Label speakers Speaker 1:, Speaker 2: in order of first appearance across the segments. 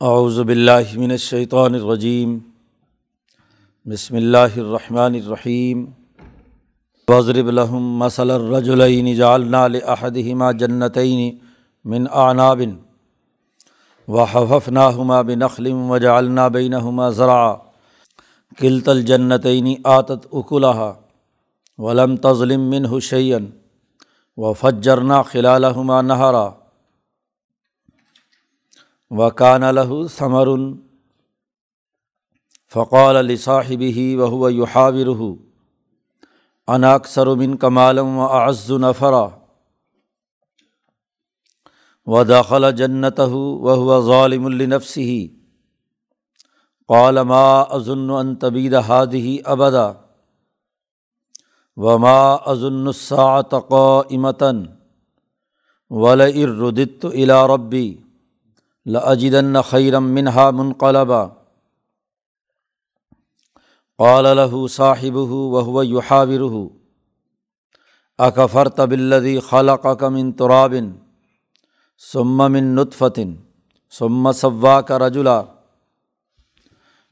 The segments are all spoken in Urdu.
Speaker 1: اعوذ باللہ من الشیطان الرجیم۔ بسم اللہ الرحمن الرحیم۔ وضرب لهم مثل الرجلین جعلنا لأحدهما جنتین من اعناب وحففناهما بنخل وجعلنا بینهما زرعا۔ کلتا الجنتین آتت اکلها ولم تظلم منه شیئا۔ وفجرنا خلالهما نهرا وکان الہ ثمر فقال علی صاحب ہی وہ یحاور انا من کمالم و اعز نفرا و داخل جنت وہ ظالم النفسی قال ما ازن ان طبید ہادی ابدا وما ازن الساعت قائمتا ولئردت الى ربی لجدن خیرم منہا منقلبا. قال له صاحبه وهو يحاوره اكفرت بالذي خلقك من تراب ثم من نطفة ثم سواك رجلا.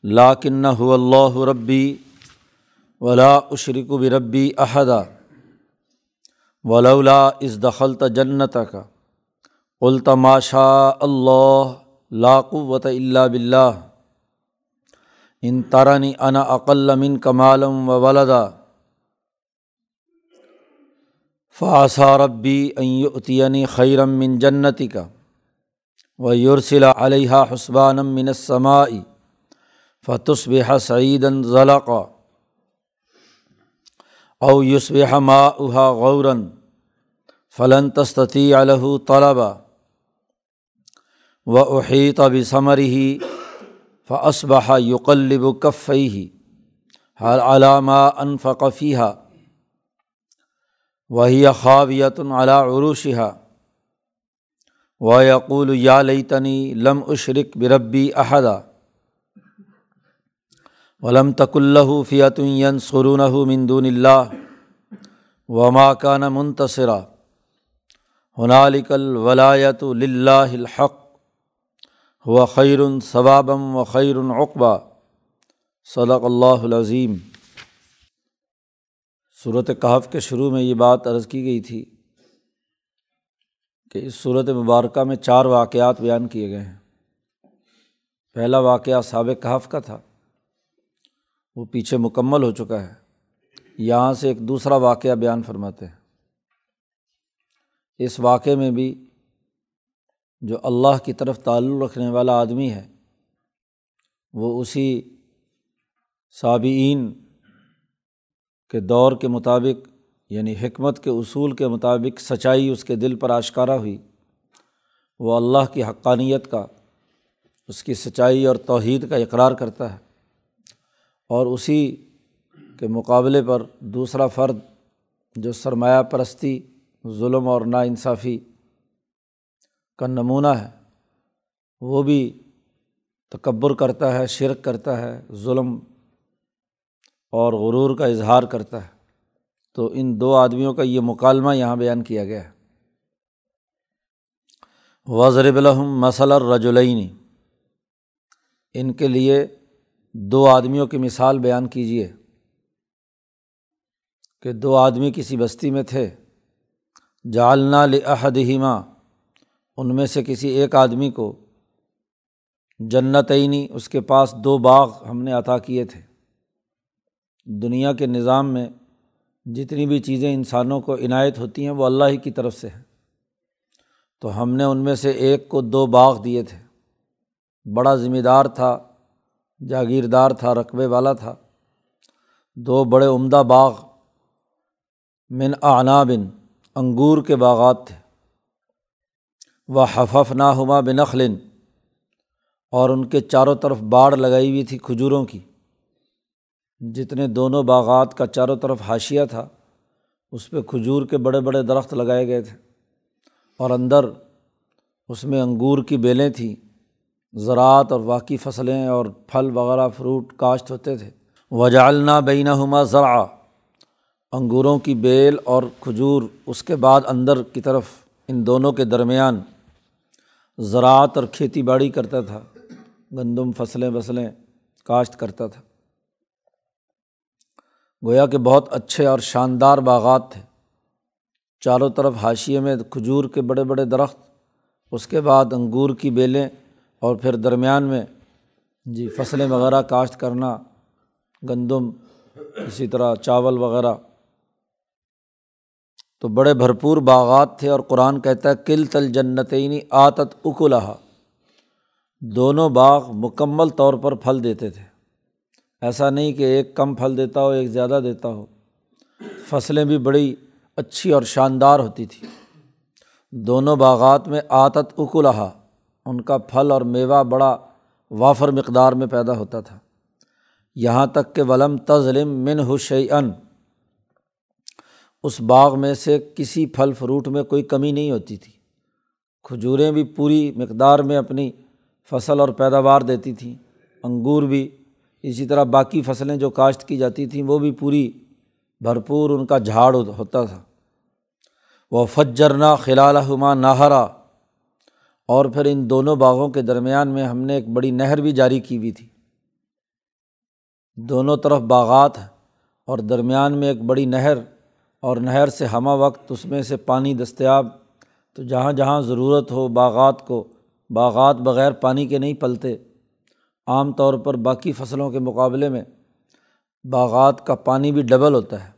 Speaker 1: لكن هو الله ربي ولا أشرك بربي أحدا. ولولا إذ دخلت جنتك قلت ما شاء اللہ لا قوت اللہ بلّہ ان ترنی انا اقل من کمالم و ولدا۔ فاصا ربی عطینی خیرم من جنتی کا و یورسلا علیہ حسبانم من السماء فتسبح سعیدن ذلقا، او یوسبح ما ماؤها غورا، فلن تستطیع له طلبا۔ و احیط اب ثمر ہی فصبہ یقلب کفی ہی ہر علامہ انفقفیہ وہی خوابیت علا عروشہ و یقول یا لیتنی لم اشرق بربی احدا ولم تک اللہ فیت سرون مندون اللہ وما کان منتصرا. ہنالک الولایت للہ الحق. و خیر ثوابم و خیر اقبا صدق اللہ العظیم. صورت کہف کے شروع میں یہ بات عرض کی گئی تھی کہ اس صورت مبارکہ میں چار واقعات بیان کیے گئے ہیں۔ پہلا واقعہ سابق کہف کا تھا، وہ پیچھے مکمل ہو چکا ہے۔ یہاں سے ایک دوسرا واقعہ بیان فرماتے ہیں۔ اس واقعے میں بھی جو اللہ کی طرف تعلق رکھنے والا آدمی ہے، وہ اسی صابئین کے دور کے مطابق یعنی حکمت کے اصول کے مطابق سچائی اس کے دل پر آشکارا ہوئی۔ وہ اللہ کی حقانیت کا، اس کی سچائی اور توحید کا اقرار کرتا ہے۔ اور اسی کے مقابلے پر دوسرا فرد جو سرمایہ پرستی، ظلم اور ناانصافی کا نمونہ ہے۔ وہ بھی تکبر کرتا ہے، شرک کرتا ہے، ظلم اور غرور کا اظہار کرتا ہے۔ تو ان دو آدمیوں کا یہ مکالمہ یہاں بیان کیا گیا ہے۔ وضرب الحم مسل الرجلعین ان کے لیے دو آدمیوں کی مثال بیان کیجیے کہ دو آدمی کسی بستی میں تھے۔ جالنا لحدمہ ان میں سے کسی ایک آدمی کو جنتعینی اس کے پاس دو باغ ہم نے عطا کیے تھے۔ دنیا کے نظام میں جتنی بھی چیزیں انسانوں کو عنایت ہوتی ہیں، وہ اللہ ہی کی طرف سے ہیں۔ تو ہم نے ان میں سے ایک کو دو باغ دیے تھے۔ بڑا ذمہ دار تھا، جاگیردار تھا، رقبے والا تھا۔ دو بڑے عمدہ باغ من آنابن انگور کے باغات تھے۔ و حفف نا ہما بنخلن اور ان کے چاروں طرف باڑ لگائی ہوئی تھی کھجوروں کی۔ جتنے دونوں باغات کا چاروں طرف حاشیہ تھا، اس پہ کھجور کے بڑے بڑے درخت لگائے گئے تھے۔ اور اندر اس میں انگور کی بیلیں تھیں۔ زراعت اور واقعی فصلیں اور پھل وغیرہ، فروٹ، کاشت ہوتے تھے۔ وجالنا بینہ ہما ذرا انگوروں کی بیل اور کھجور اس کے بعد اندر کی طرف، ان دونوں کے درمیان۔ زراعت اور کھیتی باڑی کرتا تھا، گندم فصلیں وصلیں کاشت کرتا تھا۔ گویا کہ بہت اچھے اور شاندار باغات تھے۔ چاروں طرف حاشیے میں کھجور کے بڑے بڑے درخت، اس کے بعد انگور کی بیلیں اور پھر درمیان میں جی فصلیں وغیرہ کاشت کرنا، گندم، اسی طرح چاول وغیرہ۔ تو بڑے بھرپور باغات تھے اور قرآن کہتا ہے، کل تل جنتعینی آتت اکلحا دونوں باغ مکمل طور پر پھل دیتے تھے۔ ایسا نہیں کہ ایک کم پھل دیتا ہو، ایک زیادہ دیتا ہو۔ فصلیں بھی بڑی اچھی اور شاندار ہوتی تھی۔ دونوں باغات میں آتت اکلحا ان کا پھل اور میوہ بڑا وافر مقدار میں پیدا ہوتا تھا۔ یہاں تک کہ ولم تظلم من حشین اس باغ میں سے کسی پھل فروٹ میں کوئی کمی نہیں ہوتی تھی۔ کھجوریں بھی پوری مقدار میں اپنی فصل اور پیداوار دیتی تھیں۔ انگور بھی اسی طرح باقی فصلیں جو کاشت کی جاتی تھیں، وہ بھی پوری بھرپور ان کا جھاڑ ہوتا تھا۔ وہ فجرنا خلال ہما نہرا اور پھر ان دونوں باغوں کے درمیان میں ہم نے ایک بڑی نہر بھی جاری کی ہوئی تھی۔ دونوں طرف باغات ہیں اور درمیان میں ایک بڑی نہر اور نہر سے ہمہ وقت اس میں سے پانی دستیاب، تو جہاں جہاں ضرورت ہو باغات کو، باغات بغیر پانی کے نہیں پلتے۔ عام طور پر باقی فصلوں کے مقابلے میں باغات کا پانی بھی ڈبل ہوتا ہے،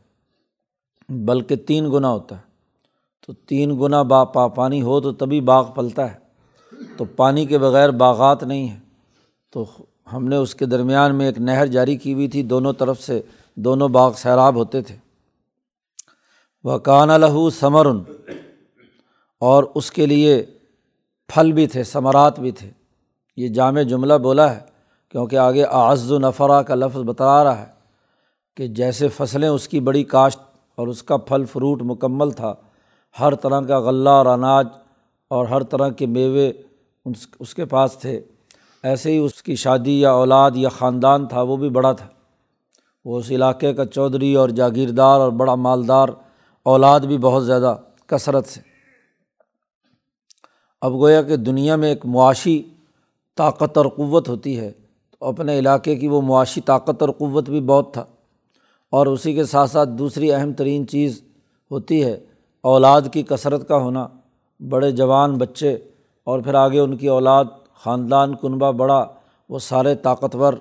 Speaker 1: بلکہ تین گنا ہوتا ہے۔ تو تین گنا با پا پانی ہو تو تبھی باغ پلتا ہے۔ تو پانی کے بغیر باغات نہیں ہیں تو ہم نے اس کے درمیان میں ایک نہر جاری کی ہوئی تھی، دونوں طرف سے دونوں باغ سیراب ہوتے تھے۔ وہ کان لہو ثمرن۔ اور اس کے لیے پھل بھی تھے، ثمرات بھی تھے۔ یہ جامع جملہ بولا ہے، کیونکہ آگے اعز و نفرا کا لفظ بتا رہا ہے کہ جیسے فصلیں اس کی بڑی کاشت اور اس کا پھل فروٹ مکمل تھا، ہر طرح کا غلہ اور اناج اور ہر طرح کے میوے اس کے پاس تھے۔ ایسے ہی اس کی شادی یا اولاد یا خاندان تھا، وہ بھی بڑا تھا۔ وہ اس علاقے کا چودھری اور جاگیردار اور بڑا مالدار اولاد بھی بہت زیادہ کثرت سے۔ اب گویا کہ دنیا میں ایک معاشی طاقت اور قوت ہوتی ہے، تو اپنے علاقے کی وہ معاشی طاقت اور قوت بھی بہت تھا۔ اور اسی کے ساتھ ساتھ دوسری اہم ترین چیز ہوتی ہے، اولاد کی کثرت کا ہونا۔ بڑے جوان بچے اور پھر آگے ان کی اولاد، خاندان، کنبہ، بڑا، وہ سارے طاقتور۔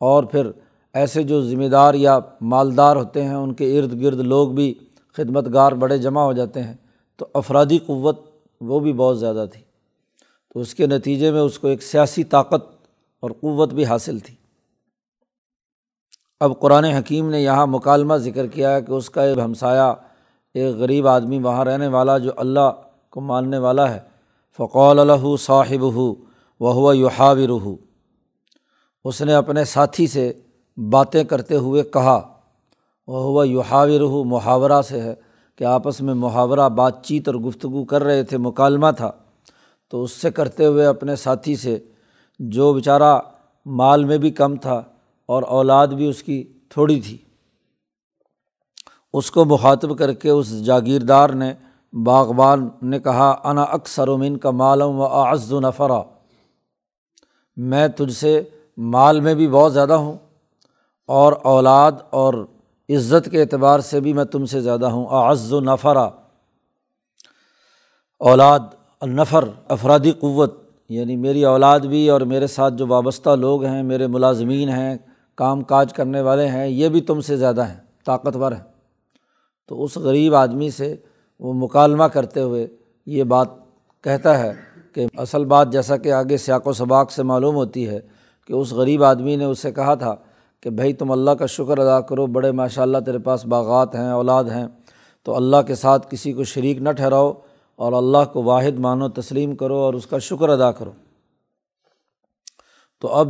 Speaker 1: اور پھر ایسے جو ذمہ دار یا مالدار ہوتے ہیں، ان کے ارد گرد لوگ بھی خدمت گار بڑے جمع ہو جاتے ہیں، تو افرادی قوت وہ بھی بہت زیادہ تھی۔ تو اس کے نتیجے میں اس کو ایک سیاسی طاقت اور قوت بھی حاصل تھی۔ اب قرآن حکیم نے یہاں مکالمہ ذکر کیا ہے کہ اس کا ایک ہمسایہ، ایک غریب آدمی وہاں رہنے والا جو اللہ کو ماننے والا ہے۔ فقول الہ صاحب ہو وہ ہوا یوحاو رحو اس نے اپنے ساتھی سے باتیں کرتے ہوئے کہا وہ ہوا یوحاو رحو محاورہ سے ہے کہ آپس میں محاورہ بات چیت اور گفتگو کر رہے تھے، مکالمہ تھا۔ تو اس سے کرتے ہوئے اپنے ساتھی سے، جو بیچارہ مال میں بھی کم تھا اور اولاد بھی اس کی تھوڑی تھی، اس کو مخاطب کر کے اس جاگیردار نے، باغبان نے کہا، انا اکثر امین کا مالم و اعز و نفرا۔ میں تجھ سے مال میں بھی بہت زیادہ ہوں اور اولاد اور عزت کے اعتبار سے بھی میں تم سے زیادہ ہوں۔ اعز و نفرا، اولاد نفر افرادی قوت۔ یعنی میری اولاد بھی اور میرے ساتھ جو وابستہ لوگ ہیں، میرے ملازمین ہیں، کام کاج کرنے والے ہیں، یہ بھی تم سے زیادہ ہیں، طاقتور ہیں۔ تو اس غریب آدمی سے وہ مکالمہ کرتے ہوئے یہ بات کہتا ہے کہ اصل بات جیسا کہ آگے سیاق و سباق سے معلوم ہوتی ہے کہ اس غریب آدمی نے اس سے کہا تھا کہ بھائی تم اللہ کا شکر ادا کرو، بڑے ماشاء اللہ تیرے پاس باغات ہیں، اولاد ہیں، تو اللہ کے ساتھ کسی کو شریک نہ ٹھہراؤ اور اللہ کو واحد مانو، تسلیم کرو اور اس کا شکر ادا کرو۔ تو اب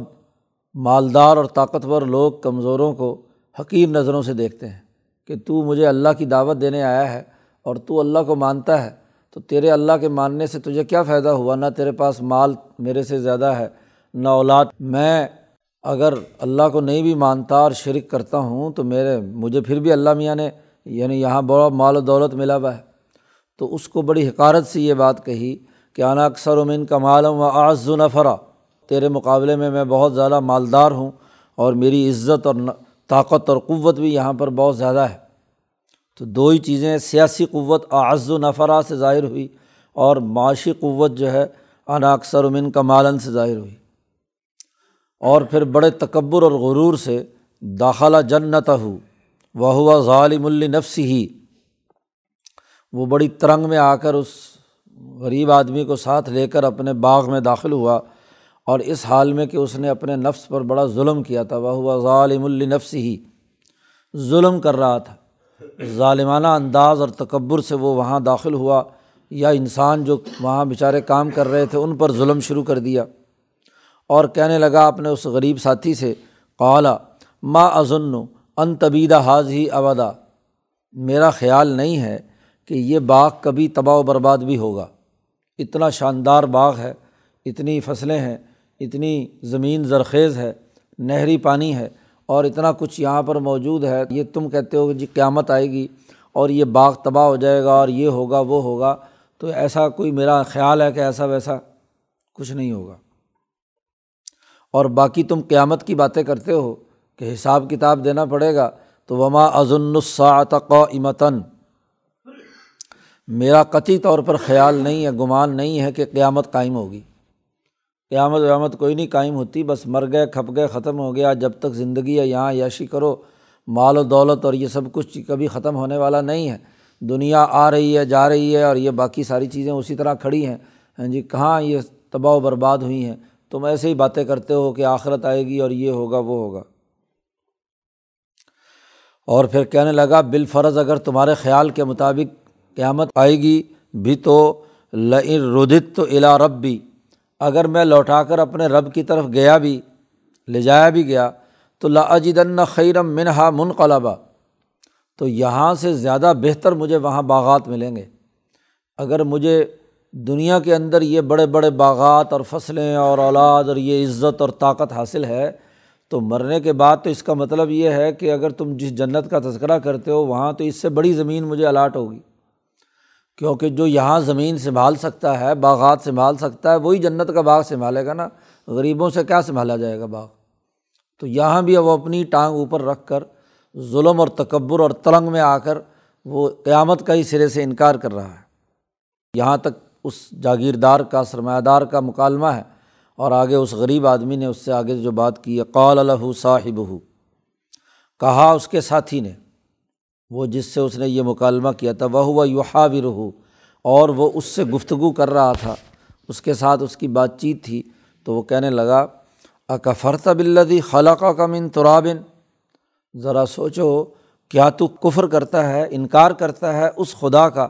Speaker 1: مالدار اور طاقتور لوگ کمزوروں کو حقیر نظروں سے دیکھتے ہیں کہ تو مجھے اللہ کی دعوت دینے آیا ہے اور تو اللہ کو مانتا ہے، تو تیرے اللہ کے ماننے سے تجھے کیا فائدہ ہوا؟ نہ تیرے پاس مال میرے سے زیادہ ہے، نہ اولاد۔ میں اگر اللہ کو نہیں بھی مانتا اور شرک کرتا ہوں تو میرے، مجھے پھر بھی اللہ میاں نے یعنی یہاں بڑا مال و دولت ملا ہوا ہے۔ تو اس کو بڑی حکارت سے یہ بات کہی کہ انا اکثر امین کا مالم و آز و نفرا۔ تیرے مقابلے میں میں بہت زیادہ مالدار ہوں اور میری عزت اور طاقت اور قوت بھی یہاں پر بہت زیادہ ہے۔ تو دو ہی چیزیں، سیاسی قوت اعز و نفرا سے ظاہر ہوئی اور معاشی قوت جو ہے انا اکثر امن کا مالن سے ظاہر ہوئی۔ اور پھر بڑے تکبر اور غرور سے داخلہ جنت ہو وہ ہوا ظالم النفس ہی وہ بڑی ترنگ میں آ کر اس غریب آدمی کو ساتھ لے کر اپنے باغ میں داخل ہوا اور اس حال میں کہ اس نے اپنے نفس پر بڑا ظلم کیا تھا۔ وہ ہوا ظالم النفس ہی ظلم کر رہا تھا۔ ظالمانہ انداز اور تکبر سے وہ وہاں داخل ہوا۔ یا انسان جو وہاں بیچارے کام کر رہے تھے، ان پر ظلم شروع کر دیا۔ اور کہنے لگا اپنے اس غریب ساتھی سے، قالا، ما ازن ان طبیدہ حاض ہی ابدا۔ میرا خیال نہیں ہے کہ یہ باغ کبھی تباہ و برباد بھی ہوگا۔ اتنا شاندار باغ ہے، اتنی فصلیں ہیں، اتنی زمین زرخیز ہے، نہری پانی ہے، اور اتنا کچھ یہاں پر موجود ہے۔ یہ تم کہتے ہو کہ جی قیامت آئے گی اور یہ باغ تباہ ہو جائے گا اور یہ ہوگا، وہ ہوگا۔ تو ایسا کوئی میرا خیال ہے کہ ایسا ویسا کچھ نہیں ہوگا۔ اور باقی تم قیامت کی باتیں کرتے ہو کہ حساب کتاب دینا پڑے گا، تو وما ازن الساطق امتن میرا قطعی طور پر خیال نہیں ہے، گمان نہیں ہے کہ قیامت قائم ہوگی۔ قیامت ویامت کوئی نہیں قائم ہوتی، بس مر گئے، کھپ گئے، ختم ہو گیا، جب تک زندگی ہے، یہاں یاشی کرو۔ مال و دولت اور یہ سب کچھ کبھی ختم ہونے والا نہیں ہے۔ دنیا آ رہی ہے، جا رہی ہے اور یہ باقی ساری چیزیں اسی طرح کھڑی ہیں۔ ہاں جی کہاں یہ تباہ و برباد ہوئی ہیں؟ تم ایسے ہی باتیں کرتے ہو کہ آخرت آئے گی اور یہ ہوگا، وہ ہوگا۔ اور پھر کہنے لگا، بالفرض اگر تمہارے خیال کے مطابق قیامت آئے گی بھی تو لدت تو الا رب بھی اگر میں لوٹا کر اپنے رب کی طرف گیا بھی، لے جایا بھی گیا، تو لاجدن خیرم منہا منقلبہ تو یہاں سے زیادہ بہتر مجھے وہاں باغات ملیں گے۔ اگر مجھے دنیا کے اندر یہ بڑے بڑے باغات اور فصلیں اور اولاد اور یہ عزت اور طاقت حاصل ہے، تو مرنے کے بعد تو اس کا مطلب یہ ہے کہ اگر تم جس جنت کا تذکرہ کرتے ہو، وہاں تو اس سے بڑی زمین مجھے الاٹ ہوگی۔ کیونکہ جو یہاں زمین سنبھال سکتا ہے، باغات سنبھال سکتا ہے، وہی جنت کا باغ سنبھالے گا نا۔ غریبوں سے کیا سنبھالا جائے گا باغ؟ تو یہاں بھی وہ اپنی ٹانگ اوپر رکھ کر ظلم اور تکبر اور تلنگ میں آ کر وہ قیامت کا ہی سرے سے انکار کر رہا ہے۔ یہاں تک اس جاگیردار کا سرمایہ دار کا مکالمہ ہے اور آگے اس غریب آدمی نے اس سے آگے جو بات کی ہے، قال الح صاحب ہو کہا اس کے ساتھی نے، وہ جس سے اس نے یہ مکالمہ کیا تھا، وہ ہوا یوحاور ہو اور وہ اس سے گفتگو کر رہا تھا، اس کے ساتھ اس کی بات چیت تھی۔ تو وہ کہنے لگا، اکفرت بلدی خلقہ کا من ترابن ذرا سوچو، کیا تو کفر کرتا ہے، انکار کرتا ہے اس خدا کا؟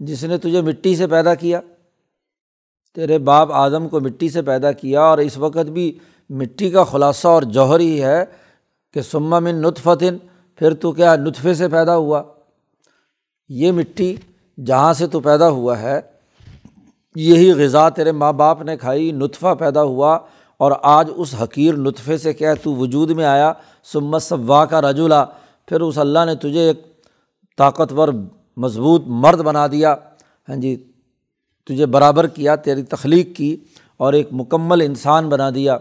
Speaker 1: جس نے تجھے مٹی سے پیدا کیا، تیرے باپ آدم کو مٹی سے پیدا کیا، اور اس وقت بھی مٹی کا خلاصہ اور جوہر ہی ہے کہ سما من نطفتن پھر تو کیا نطفے سے پیدا ہوا؟ یہ مٹی جہاں سے تو پیدا ہوا ہے، یہی غذا تیرے ماں باپ نے کھائی، نطفہ پیدا ہوا، اور آج اس حقیر نطفے سے کیا تو وجود میں آیا سمت صوا کا رجولا پھر اس اللہ نے تجھے ایک طاقتور مضبوط مرد بنا دیا۔ ہاں جی تجھے برابر کیا، تیری تخلیق کی اور ایک مکمل انسان بنا دیا۔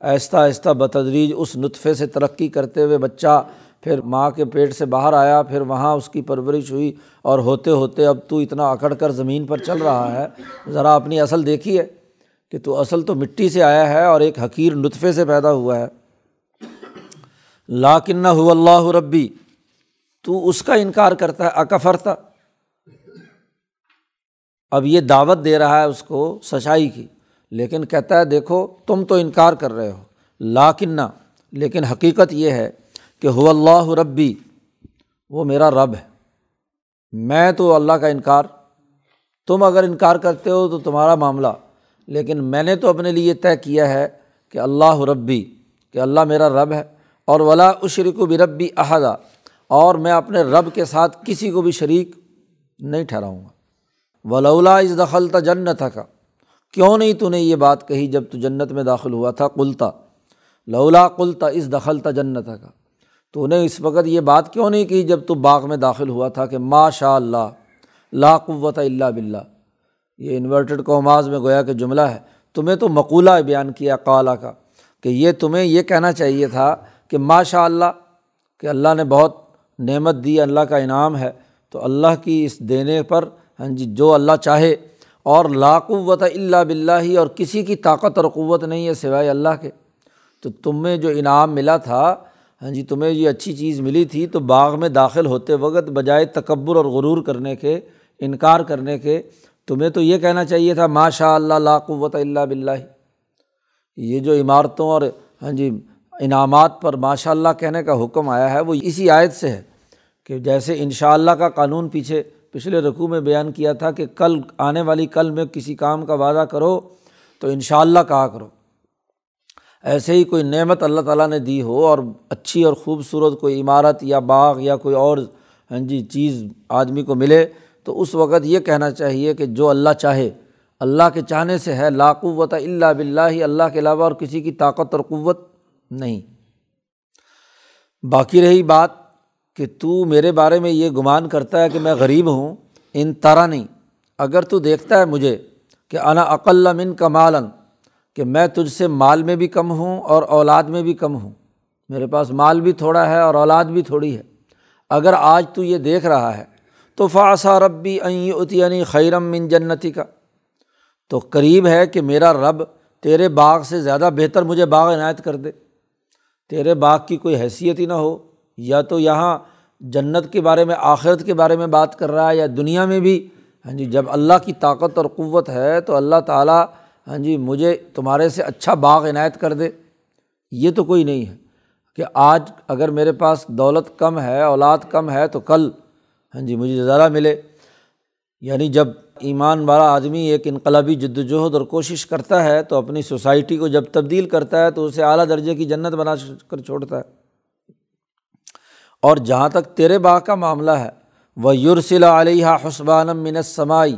Speaker 1: آہستہ آہستہ بتدریج اس نطفے سے ترقی کرتے ہوئے بچہ، پھر ماں کے پیٹ سے باہر آیا، پھر وہاں اس کی پرورش ہوئی اور ہوتے ہوتے اب تو اتنا اکڑ کر زمین پر چل رہا ہے۔ ذرا اپنی اصل دیکھی ہے کہ تو اصل تو مٹی سے آیا ہے اور ایک حقیر نطفے سے پیدا ہوا ہے۔ لاکن ہو اللہ ربی تو اس کا انکار کرتا ہے، اکفرتا۔ اب یہ دعوت دے رہا ہے اس کو سچائی کی، لیکن کہتا ہے، دیکھو، تم تو انکار کر رہے ہو۔ لاکنہ، لیکن حقیقت یہ ہے کہ ہو اللہ ربی، وہ میرا رب ہے۔ میں تو اللہ کا انکار، تم اگر انکار کرتے ہو تو تمہارا معاملہ۔ لیکن میں نے تو اپنے لیے طے کیا ہے کہ اللہ ربی، کہ اللہ میرا رب ہے۔ اور ولا اشرک و بربی احدہ اور میں اپنے رب کے ساتھ کسی کو بھی شریک نہیں ٹھہراؤں گا۔ ولولا اس دخل تھا جنت کا کیوں نہیں تو نے یہ بات کہی جب تو جنت میں داخل ہوا تھا؟ کلتا لولا کلتا اس دخل تھا جنت کا تو نے اس وقت یہ بات کیوں نہیں کی جب تو باغ میں داخل ہوا تھا کہ ما شاء اللہ لا قوت اللہ بلّہ یہ انورٹڈ قوماز میں گویا کہ جملہ ہے۔ تمہیں تو مقولہ بیان کیا قالا کا کہ یہ تمہیں یہ کہنا چاہیے تھا کہ ماشاء اللہ کہ اللہ نے بہت نعمت دی اللہ کا انعام ہے، تو اللہ کی اس دینے پر ہاں جی جو اللہ چاہے، اور لاقوت اللہ بلّہ اور کسی کی طاقت اور قوت نہیں ہے سوائے اللہ کے۔ تو تمہیں جو انعام ملا تھا ہاں جی تمہیں یہ اچھی چیز ملی تھی، تو باغ میں داخل ہوتے وقت بجائے تکبر اور غرور کرنے کے، انکار کرنے کے، تمہیں تو یہ کہنا چاہیے تھا ماشاء اللہ لا قوت اللہ بلّہ یہ جو عمارتوں اور ہاں جی انعامات پر ماشاء اللہ کہنے کا حکم آیا ہے، وہ اسی آیت سے ہے۔ کہ جیسے ان شاء اللہ کا قانون پیچھے پچھلے رقوع میں بیان کیا تھا کہ کل آنے والی کل میں کسی کام کا وعدہ کرو تو ان شاء اللہ کہا کرو۔ ایسے ہی کوئی نعمت اللہ تعالیٰ نے دی ہو اور اچھی اور خوبصورت کوئی عمارت یا باغ یا کوئی اور ہاں جی چیز آدمی کو ملے تو اس وقت یہ کہنا چاہیے کہ جو اللہ چاہے، اللہ کے چاہنے سے ہے لاقوت اللہ بلّہ اللہ کے علاوہ اور کسی کی طاقت اور قوت نہیں۔ باقی رہی بات کہ تو میرے بارے میں یہ گمان کرتا ہے کہ میں غریب ہوں، ان طرح نہیں۔ اگر تو دیکھتا ہے مجھے کہ انا عقل من کمالن کہ میں تجھ سے مال میں بھی کم ہوں اور اولاد میں بھی کم ہوں۔ میرے پاس مال بھی تھوڑا ہے اور اولاد بھی تھوڑی ہے۔ اگر آج تو یہ دیکھ رہا ہے، تو فاصا ربی اتنی خیرم من جنتی کا تو قریب ہے کہ میرا رب تیرے باغ سے زیادہ بہتر مجھے باغ عنایت کر دے۔ تیرے باغ کی کوئی حیثیت ہی نہ ہو۔ یا تو یہاں جنت کے بارے میں، آخرت کے بارے میں بات کر رہا ہے یا دنیا میں بھی۔ ہاں جی جب اللہ کی طاقت اور قوت ہے تو اللہ تعالیٰ ہاں جی مجھے تمہارے سے اچھا باغ عنایت کر دے۔ یہ تو کوئی نہیں ہے کہ آج اگر میرے پاس دولت کم ہے، اولاد کم ہے تو کل ہاں جی مجھے زیادہ ملے۔ یعنی جب ایمان والا آدمی ایک انقلابی جد وجہد اور کوشش کرتا ہے تو اپنی سوسائٹی کو جب تبدیل کرتا ہے تو اسے اعلیٰ درجے کی جنت بنا کر چھوڑتا ہے۔ اور جہاں تک تیرے باغ کا معاملہ ہے وہ یورسل علیہ حسبان من سمائی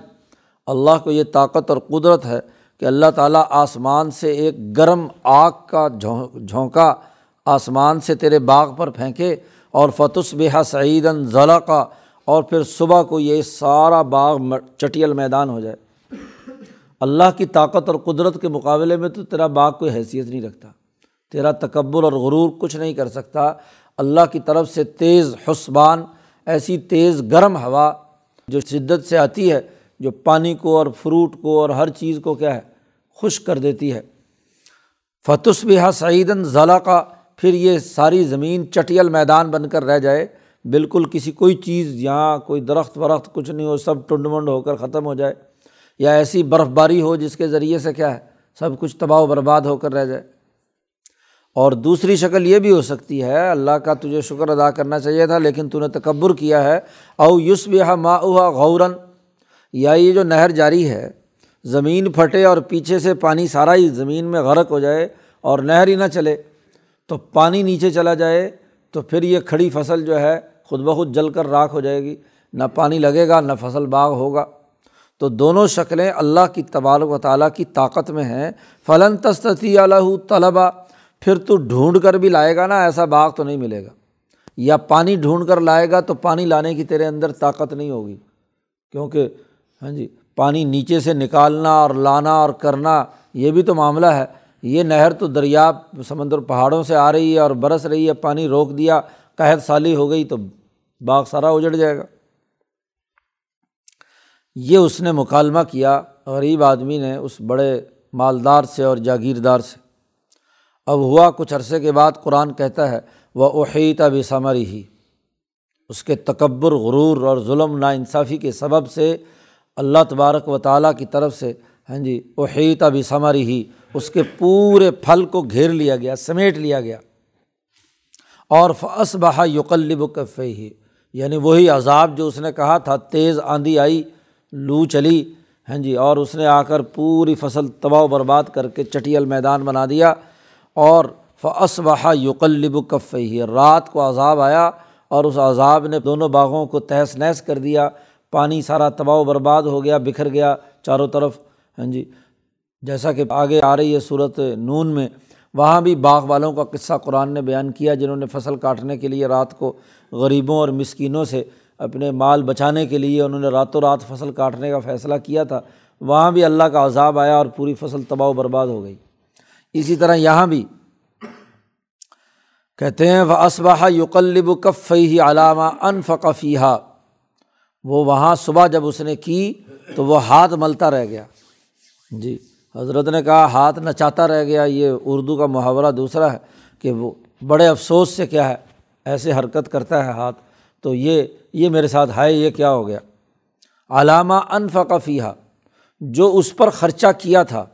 Speaker 1: اللہ کو یہ طاقت اور قدرت ہے کہ اللہ تعالیٰ آسمان سے ایک گرم آگ کا جھونکا آسمان سے تیرے باغ پر پھینکے، اور فتس بحا سعیدن ضلع کا اور پھر صبح کو یہ سارا باغ چٹیل میدان ہو جائے۔ اللہ کی طاقت اور قدرت کے مقابلے میں تو تیرا باغ کوئی حیثیت نہیں رکھتا۔ تیرا تکبر اور غرور کچھ نہیں کر سکتا۔ اللہ کی طرف سے تیز حسبان، ایسی تیز گرم ہوا جو شدت سے آتی ہے، جو پانی کو اور فروٹ کو اور ہر چیز کو کیا ہے، خشک کر دیتی ہے۔ فتس بحا سعیدن ضلع کا پھر یہ ساری زمین چٹیل میدان بن کر رہ جائے۔ بالکل کسی کوئی چیز یہاں کوئی درخت ورخت کچھ نہیں ہو، سب ٹنڈ منڈ ہو کر ختم ہو جائے۔ یا ایسی برف باری ہو جس کے ذریعے سے کیا ہے، سب کچھ تباہ و برباد ہو کر رہ جائے۔ اور دوسری شکل یہ بھی ہو سکتی ہے، اللہ کا تجھے شکر ادا کرنا چاہیے تھا، لیکن تو نے تکبر کیا ہے۔ او یوس بہ ما غورن یا یہ جو نہر جاری ہے، زمین پھٹے اور پیچھے سے پانی سارا ہی زمین میں غرق ہو جائے اور نہر ہی نہ چلے، تو پانی نیچے چلا جائے، تو پھر یہ کھڑی فصل جو ہے، خود بخود جل کر راکھ ہو جائے گی۔ نہ پانی لگے گا، نہ فصل باغ ہوگا۔ تو دونوں شکلیں اللہ کی تبارک و تعالیٰ کی طاقت میں ہیں۔ فلاں تستی اللہ طلبا پھر تو ڈھونڈ کر بھی لائے گا نا، ایسا باغ تو نہیں ملے گا۔ یا پانی ڈھونڈ کر لائے گا تو پانی لانے کی تیرے اندر طاقت نہیں ہوگی۔ کیونکہ ہاں جی پانی نیچے سے نکالنا اور لانا اور کرنا یہ بھی تو معاملہ ہے۔ یہ نہر تو دریا، سمندر پہاڑوں سے آ رہی ہے اور برس رہی ہے، پانی روک دیا، قحط سالی ہو گئی تو باغ سارا اجڑ جائے گا۔ یہ اس نے مکالمہ کیا، غریب آدمی نے اس بڑے مالدار سے اور جاگیردار سے۔ اب ہوا کچھ عرصے کے بعد قرآن کہتا ہے وہ احیطہ بھی ثمری ہی اس کے تکبر، غرور اور ظلم ناانصافی کے سبب سے اللہ تبارک و تعالیٰ کی طرف سے ہاں جی احیطہ بھی ثمری ہی اس کے پورے پھل کو گھیر لیا گیا، سمیٹ لیا گیا۔ اور فس بہا یقلب کف ہی یعنی وہی عذاب جو اس نے کہا تھا، تیز آندھی آئی، لو چلی ہاں جی اور اس نے آ کر پوری فصل تباہ و برباد کر کے چٹیل میدان بنا دیا۔ اور فس بہا یقلب کف ہی رات کو عذاب آیا اور اس عذاب نے دونوں باغوں کو تہس نہس کر دیا۔ پانی سارا تباہ و برباد ہو گیا، بکھر گیا چاروں طرف۔ ہاں جی جیسا کہ آگے آ رہی ہے صورت نون میں، وہاں بھی باغ والوں کا قصہ قرآن نے بیان کیا، جنہوں نے فصل کاٹنے کے لیے رات کو غریبوں اور مسکینوں سے اپنے مال بچانے کے لیے انہوں نے راتوں رات فصل کاٹنے کا فیصلہ کیا تھا۔ وہاں بھی اللہ کا عذاب آیا اور پوری فصل تباہ و برباد ہو گئی۔ اسی طرح یہاں بھی کہتے ہیں وہ اسبہ یقلب کف ہی علامہ انفقفیہ وہ وہاں صبح جب اس نے کی تو وہ ہاتھ ملتا رہ گیا۔ جی حضرت نے کہا، ہاتھ نچاتا رہ گیا۔ یہ اردو کا محاورہ دوسرا ہے کہ وہ بڑے افسوس سے کیا ہے، ایسے حرکت کرتا ہے ہاتھ۔ تو یہ یہ میرے ساتھ ہے، یہ کیا ہو گیا؟ علامہ انفقفیہ جو اس پر خرچہ کیا تھا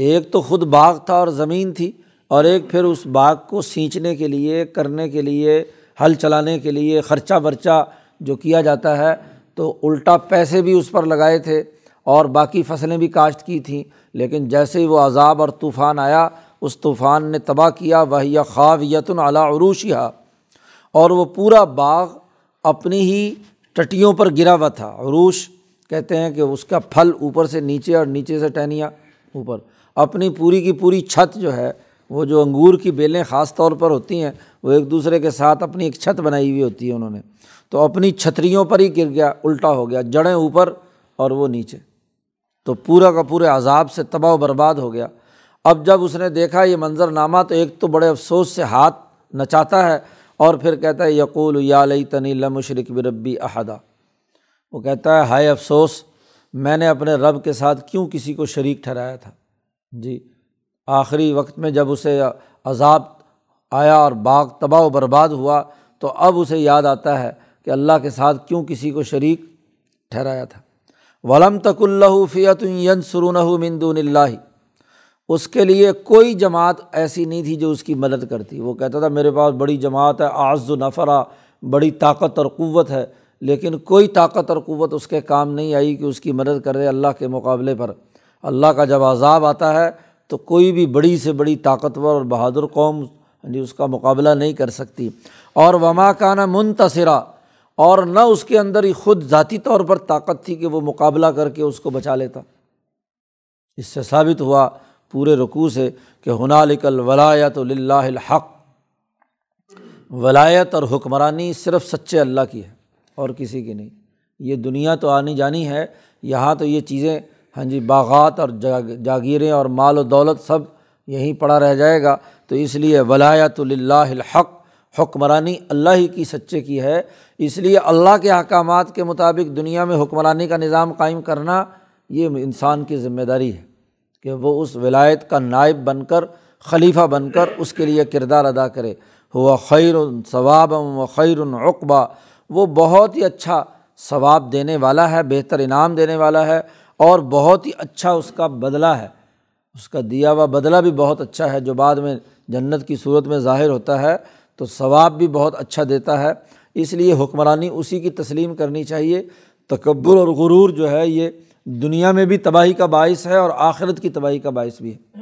Speaker 1: ایک تو خود باغ تھا اور زمین تھی، اور ایک پھر اس باغ کو سینچنے کے لیے، کرنے کے لیے ہل چلانے کے لیے خرچہ برچہ جو کیا جاتا ہے، تو الٹا پیسے بھی اس پر لگائے تھے اور باقی فصلیں بھی کاشت کی تھیں۔ لیکن جیسے ہی وہ عذاب اور طوفان آیا، اس طوفان نے تباہ کیا وہ خواب یتن علا عروشیہ اور وہ پورا باغ اپنی ہی ٹٹیوں پر گرا ہوا تھا۔ عروش کہتے ہیں کہ اس کا پھل اوپر سے نیچے اور نیچے سے ٹہنیاں اوپر۔ اپنی پوری کی پوری چھت جو ہے، وہ جو انگور کی بیلیں خاص طور پر ہوتی ہیں، وہ ایک دوسرے کے ساتھ اپنی ایک چھت بنائی ہوئی ہوتی ہے انہوں نے۔ تو اپنی چھتریوں پر ہی گر گیا، الٹا ہو گیا، جڑیں اوپر اور وہ نیچے۔ تو پورا کا پورے عذاب سے تباہ و برباد ہو گیا۔ اب جب اس نے دیکھا یہ منظر نامہ تو ایک تو بڑے افسوس سے ہاتھ نچاتا ہے اور پھر کہتا ہے، یقول یا لئی تنی لمشرق بربی احدہ وہ کہتا ہے، ہائے افسوس میں نے اپنے رب کے ساتھ کیوں کسی کو شریک ٹھہرایا تھا؟ جی آخری وقت میں جب اسے عذاب آیا اور باغ تباہ و برباد ہوا، تو اب اسے یاد آتا ہے کہ اللہ کے ساتھ کیوں کسی کو شریک ٹھہرایا تھا۔ ولم تک اللہ فیت سرون مندون اللہ اس کے لیے کوئی جماعت ایسی نہیں تھی جو اس کی مدد کرتی۔ وہ کہتا تھا، میرے پاس بڑی جماعت ہے آز و نفرا، بڑی طاقت اور قوت ہے لیکن کوئی طاقت اور قوت اس کے کام نہیں آئی کہ اس کی مدد کرے اللہ کے مقابلے پر۔ اللہ کا جب عذاب آتا ہے تو کوئی بھی بڑی سے بڑی طاقتور اور بہادر قوم یعنی اس کا مقابلہ نہیں کر سکتی۔ اور وما کا نا منتصرا، اور نہ اس کے اندر ہی خود ذاتی طور پر طاقت تھی کہ وہ مقابلہ کر کے اس کو بچا لیتا۔ اس سے ثابت ہوا پورے رقوع سے کہ ہنالک الولایت اللہ الحق۔ ولایت اور حکمرانی صرف سچے اللہ کی ہے۔ اور کسی کی نہیں۔ یہ دنیا تو آنی جانی ہے، یہاں تو یہ چیزیں ہاں جی باغات اور جاگیریں اور مال و دولت سب یہیں پڑا رہ جائے گا۔ تو اس لیے ولایت اللہ الحق، حکمرانی اللہ ہی کی سچے کی ہے۔ اس لیے اللہ کے احکامات کے مطابق دنیا میں حکمرانی کا نظام قائم کرنا یہ انسان کی ذمہ داری ہے کہ وہ اس ولایت کا نائب بن کر، خلیفہ بن کر اس کے لیے کردار ادا کرے۔ ہوا خیر ثواب و خیر العقبہ وہ بہت ہی اچھا ثواب دینے والا ہے، بہتر انعام دینے والا ہے اور بہت ہی اچھا اس کا بدلہ ہے۔ اس کا دیا ہوا بدلہ بھی بہت اچھا ہے۔ جو بعد میں جنت کی صورت میں ظاہر ہوتا ہے تو ثواب بھی بہت اچھا دیتا ہے۔ اس لیے حکمرانی اسی کی تسلیم کرنی چاہیے۔ تکبر اور غرور جو ہے، یہ دنیا میں بھی تباہی کا باعث ہے اور آخرت کی تباہی کا باعث بھی ہے۔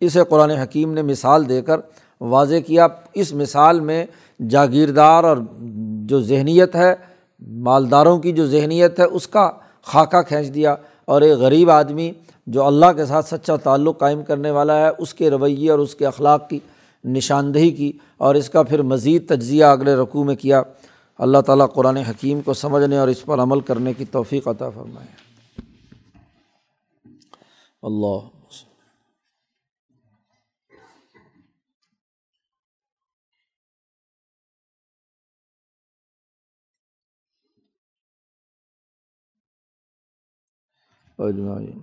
Speaker 1: اسے قرآن حکیم نے مثال دے کر واضح کیا۔ اس مثال میں جاگیردار اور جو ذہنیت ہے، مالداروں کی جو ذہنیت ہے، اس کا خاکہ کھینچ دیا اور ایک غریب آدمی جو اللہ کے ساتھ سچا تعلق قائم کرنے والا ہے، اس کے رویے اور اس کے اخلاق کی نشاندہی کی اور اس کا پھر مزید تجزیہ اگلے رقوع میں کیا۔ اللہ تعالیٰ قرآن حکیم کو سمجھنے اور اس پر عمل کرنے کی توفیق عطا فرمائے۔ اللہ اجمعین